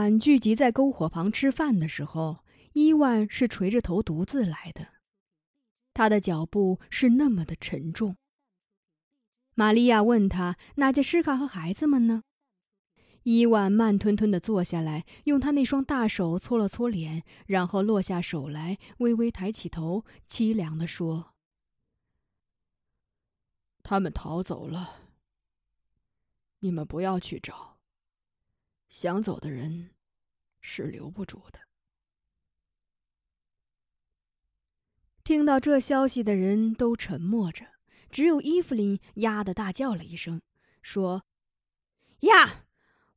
晚聚集在篝火旁吃饭的时候，伊万是垂着头独自来的，他的脚步是那么的沉重。玛利亚问他：“娜杰什卡和孩子们呢？”伊万慢吞吞地坐下来，用他那双大手搓了搓脸，然后落下手来，微微抬起头，凄凉地说：“他们逃走了。你们不要去找。想走的人是留不住的。”听到这消息的人都沉默着，只有伊芙琳呀的大叫了一声，说：“呀！”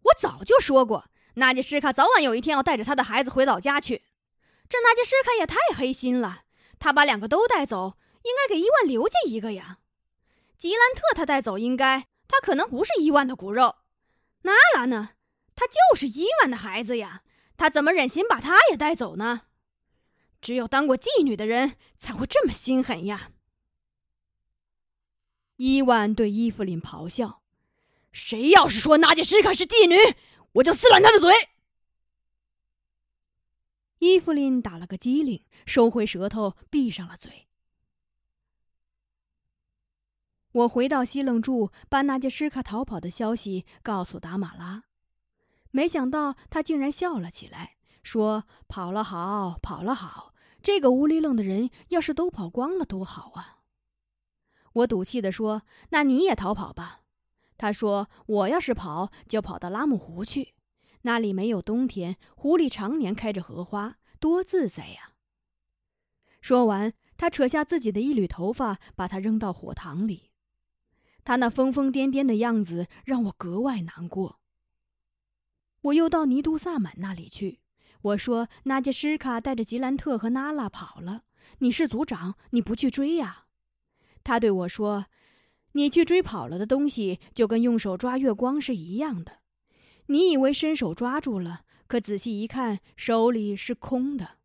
我早就说过，纳杰什卡早晚有一天要带着他的孩子回老家去。这纳杰什卡也太黑心了，他把两个都带走，应该给伊万留下一个呀。吉兰特他带走，应该他可能不是伊万的骨肉。娜拉呢？他就是伊万的孩子呀，他怎么忍心把他也带走呢？只有当过妓女的人才会这么心狠呀。伊万对伊芙琳咆哮。谁要是说娜杰什卡是妓女，我就撕烂他的嘴！伊芙琳打了个激灵，收回舌头，闭上了嘴。我回到西楞柱，把娜杰什卡逃跑的消息告诉达马拉，没想到他竟然笑了起来，说：“跑了好，跑了好！这个无厘楞的人要是都跑光了，多好啊！”我赌气的说：“那你也逃跑吧。”他说：“我要是跑，就跑到拉木湖去，那里没有冬天，湖里常年开着荷花，多自在呀。”说完，他扯下自己的一缕头发，把它扔到火塘里。他那疯疯癫癫的样子让我格外难过。我又到尼都萨满那里去，我说：“纳杰什卡带着吉兰特和娜拉跑了，你是族长，你不去追呀？”他对我说。你去追跑了的东西，就跟用手抓月光是一样的。你以为伸手抓住了，可仔细一看，手里是空的。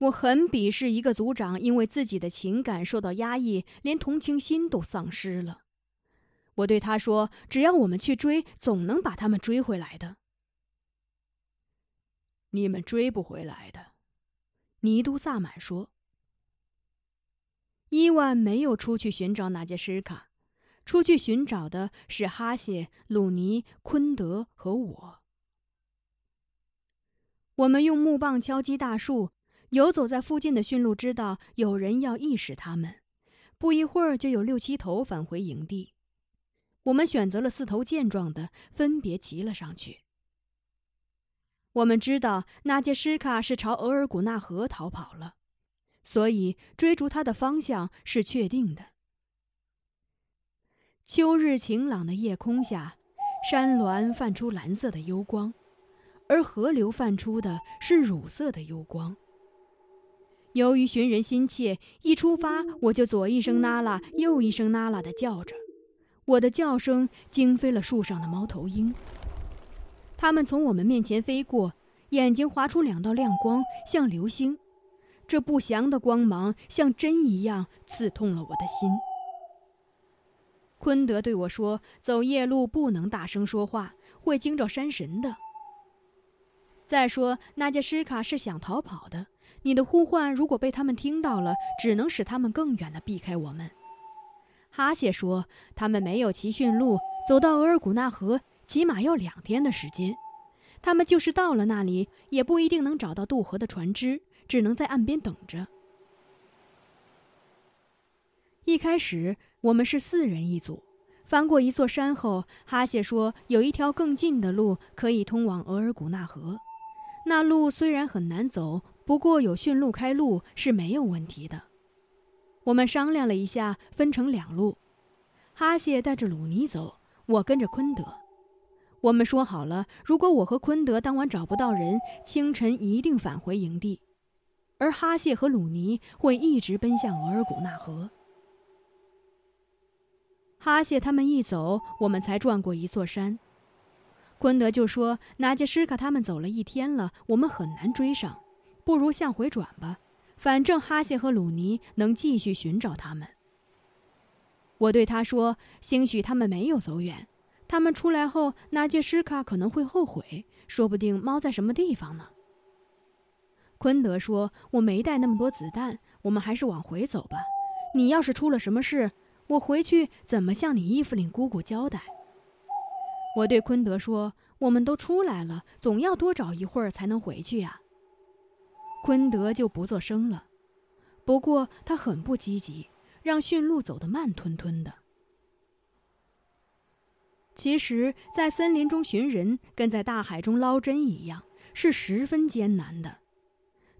我很鄙视一个族长因为自己的情感受到压抑，连同情心都丧失了。我对他说：“只要我们去追，总能把他们追回来的。”你们追不回来的，尼都萨满说。伊万没有出去寻找那杰什卡，出去寻找的是哈谢、鲁尼、昆德和我。我们用木棒敲击大树，游走在附近的驯鹿知道有人要意识他们，不一会儿就有六七头返回营地。我们选择了四头健壮的，分别骑了上去。我们知道纳杰什卡是朝额尔古纳河逃跑了。所以，追逐它的方向是确定的。秋日晴朗的夜空下，山峦泛出蓝色的幽光，而河流泛出的是乳色的幽光。由于寻人心切，一出发我就左一声“娜拉”，右一声“娜拉”的叫着，我的叫声惊飞了树上的猫头鹰。它们从我们面前飞过，眼睛划出两道亮光，像流星。这不祥的光芒像针一样刺痛了我的心。昆德对我说：“走夜路不能大声说话，会惊着山神的。再说，那杰什卡是想逃跑的，你的呼唤如果被他们听到了，只能使他们更远地避开我们。”哈谢说：“他们没有骑驯鹿，走到额尔古纳河起码要两天的时间。他们就是到了那里，也不一定能找到渡河的船只。”只能在岸边等着。一开始我们是四人一组，翻过一座山后，哈谢说有一条更近的路可以通往额尔古纳河。那路虽然很难走，不过有驯鹿开路是没有问题的。我们商量了一下，分成两路，哈谢带着鲁尼走，我跟着昆德。我们说好了，如果我和昆德当晚找不到人，清晨一定返回营地。而哈谢和鲁尼会一直奔向额尔古纳河。哈谢他们一走，我们才转过一座山。昆德就说：“纳杰什卡他们走了一天了，我们很难追上，不如向回转吧。反正哈谢和鲁尼能继续寻找他们。”我对他说：“兴许他们没有走远，他们出来后，纳杰什卡可能会后悔，说不定猫在什么地方呢。昆德说：“我没带那么多子弹，我们还是往回走吧。你要是出了什么事，我回去怎么向你伊芙琳姑姑交代？”我对昆德说：“我们都出来了，总要多找一会儿才能回去呀。”昆德就不作声了，不过他很不积极，让驯鹿走得慢吞吞的。其实，在森林中寻人，跟在大海中捞针一样，是十分艰难的。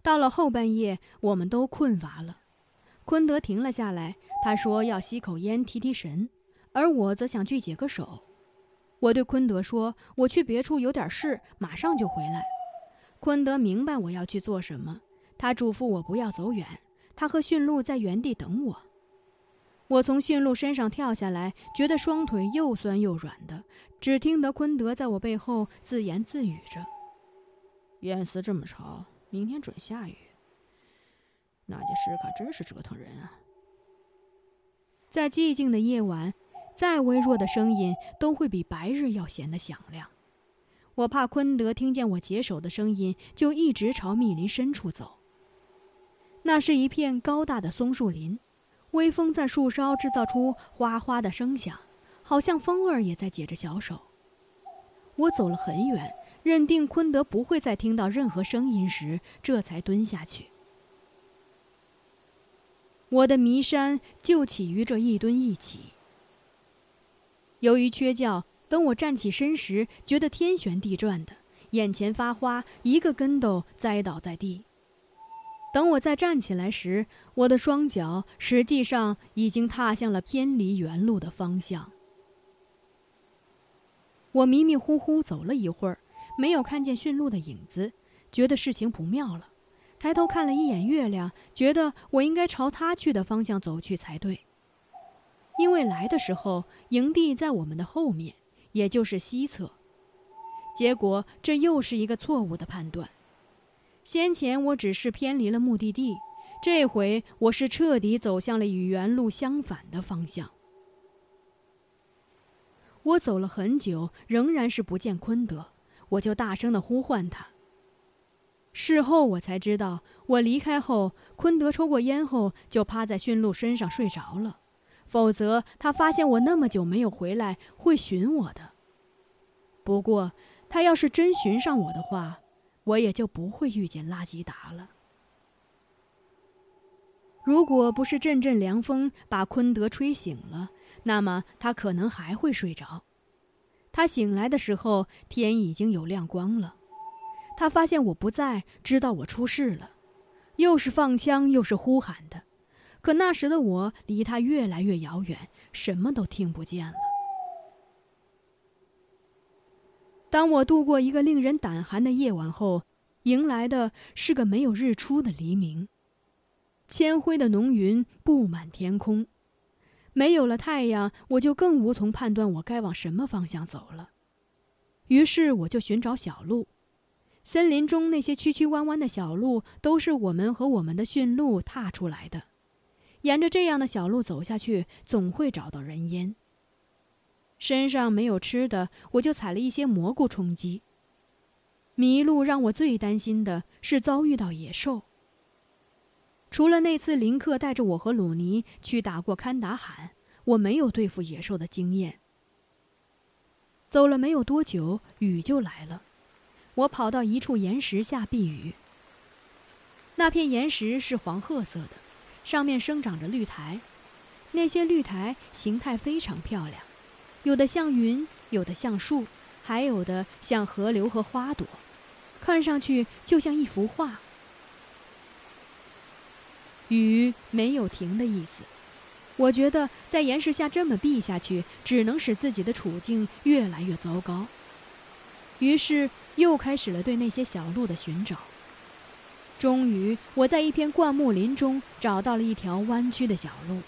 到了后半夜，我们都困乏了。昆德停了下来，他说要吸口烟提提神，而我则想去解个手。我对昆德说：“我去别处有点事，马上就回来。”昆德明白我要去做什么，他嘱咐我不要走远，他和驯鹿在原地等我。我从驯鹿身上跳下来，觉得双腿又酸又软的，只听得昆德在我背后自言自语着：“燕斯这么潮，明天准下雨。那杰什卡真是折腾人啊！”在寂静的夜晚，再微弱的声音都会比白日要显得响亮。我怕昆德听见我解手的声音，就一直朝密林深处走。那是一片高大的松树林。微风在树梢制造出哗哗的声响，好像风儿也在解着小手。我走了很远，认定昆德不会再听到任何声音时，这才蹲下去。我的迷山就起于这一蹲一起。由于缺觉，等我站起身时，觉得天旋地转的，眼前发花，一个跟斗栽倒在地。等我再站起来时，我的双脚实际上已经踏向了偏离原路的方向。我迷迷糊糊走了一会儿，没有看见驯鹿的影子，觉得事情不妙了。抬头看了一眼月亮，觉得我应该朝他去的方向走去才对。因为来的时候营地在我们的后面，也就是西侧。结果这又是一个错误的判断。先前我只是偏离了目的地，这回我是彻底走向了与原路相反的方向。我走了很久，仍然是不见昆德，我就大声的呼唤他。事后我才知道，我离开后，昆德抽过烟后就趴在驯鹿身上睡着了，否则他发现我那么久没有回来，会寻我的。不过他要是真寻上我的话，我也就不会遇见拉吉达了。如果不是阵阵凉风把昆德吹醒了，那么他可能还会睡着。他醒来的时候，天已经有亮光了。他发现我不在，知道我出事了，又是放枪又是呼喊的。可那时的我离他越来越遥远，什么都听不见了。当我度过一个令人胆寒的夜晚后，迎来的是个没有日出的黎明。铅灰的浓云布满天空，没有了太阳，我就更无从判断我该往什么方向走了。于是我就寻找小路，森林中那些曲曲弯弯的小路都是我们和我们的驯鹿踏出来的。沿着这样的小路走下去，总会找到人烟。身上没有吃的，我就采了一些蘑菇充饥。迷路让我最担心的是遭遇到野兽。除了那次林克带着我和鲁尼去打过堪达罕，我没有对付野兽的经验。走了没有多久，雨就来了，我跑到一处岩石下避雨。那片岩石是黄褐色的，上面生长着绿苔，那些绿苔形态非常漂亮。有的像云，有的像树，还有的像河流和花朵，看上去就像一幅画。雨没有停的意思，我觉得在岩石下这么避下去，只能使自己的处境越来越糟糕。于是又开始了对那些小路的寻找。终于，我在一片灌木林中找到了一条弯曲的小路。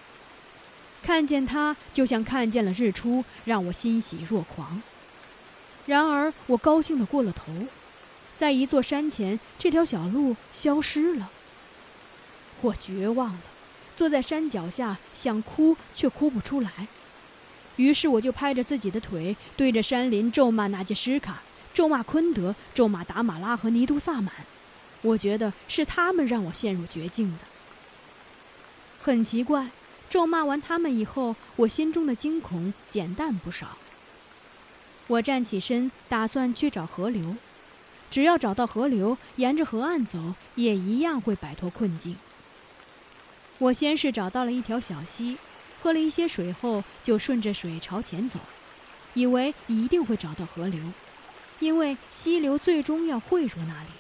看见它，就像看见了日出，让我欣喜若狂。然而，我高兴的过了头，在一座山前，这条小路消失了。我绝望了，坐在山脚下，想哭却哭不出来。于是我就拍着自己的腿，对着山林咒骂纳杰什卡，咒骂昆德，咒骂达马拉和尼都萨满。我觉得是他们让我陷入绝境的。很奇怪，咒骂完他们以后，我心中的惊恐减淡不少。我站起身，打算去找河流。只要找到河流，沿着河岸走，也一样会摆脱困境。我先是找到了一条小溪。喝了一些水后，就顺着水朝前走，以为一定会找到河流，因为溪流最终要汇入那里。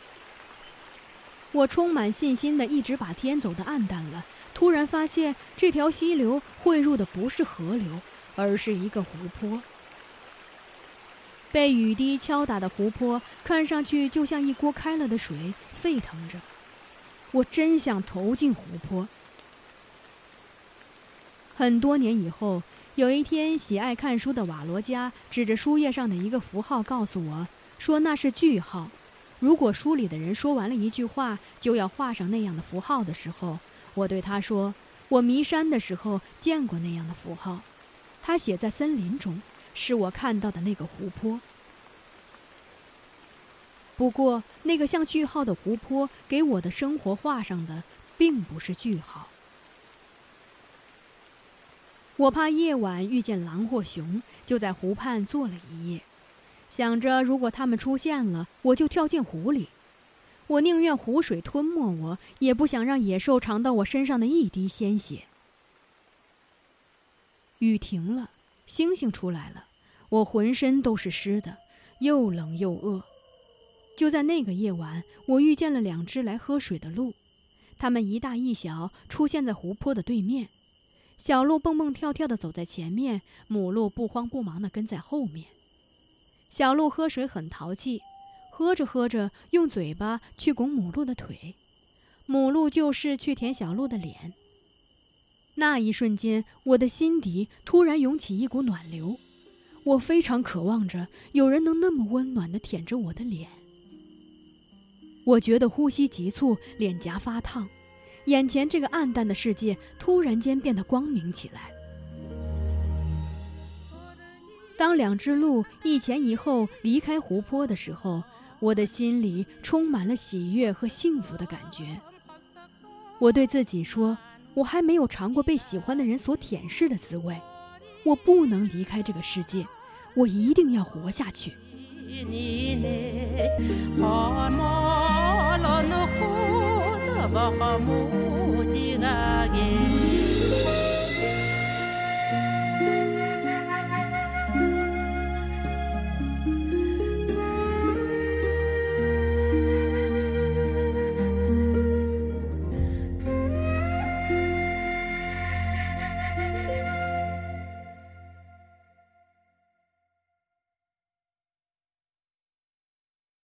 我充满信心的一直把天走得暗淡了，突然发现这条溪流汇入的不是河流，而是一个湖泊。被雨滴敲打的湖泊，看上去就像一锅开了的水，沸腾着。我真想投进湖泊。很多年以后，有一天，喜爱看书的瓦罗加指着书页上的一个符号，告诉我说那是句号。如果书里的人说完了一句话，就要画上那样的符号的时候，我对他说：“我迷山的时候见过那样的符号，它写在森林中，是我看到的那个湖泊。不过，那个像句号的湖泊给我的生活画上的，并不是句号。”我怕夜晚遇见狼或熊，就在湖畔坐了一夜，想着如果他们出现了，我就跳进湖里。我宁愿湖水吞没我，也不想让野兽尝到我身上的一滴鲜血。雨停了，星星出来了，我浑身都是湿的，又冷又饿。就在那个夜晚，我遇见了两只来喝水的鹿，它们一大一小，出现在湖泊的对面。小鹿蹦蹦跳跳地走在前面，母鹿不慌不忙地跟在后面。小鹿喝水很淘气，喝着喝着用嘴巴去拱母鹿的腿，母鹿就是去舔小鹿的脸。那一瞬间，我的心底突然涌起一股暖流，我非常渴望着有人能那么温暖地舔着我的脸。我觉得呼吸急促，脸颊发烫。眼前这个暗淡的世界突然间变得光明起来。当两只鹿一前一后离开湖泊的时候，我的心里充满了喜悦和幸福的感觉。我对自己说：“我还没有尝过被喜欢的人所舔舐的滋味，我不能离开这个世界，我一定要活下去。”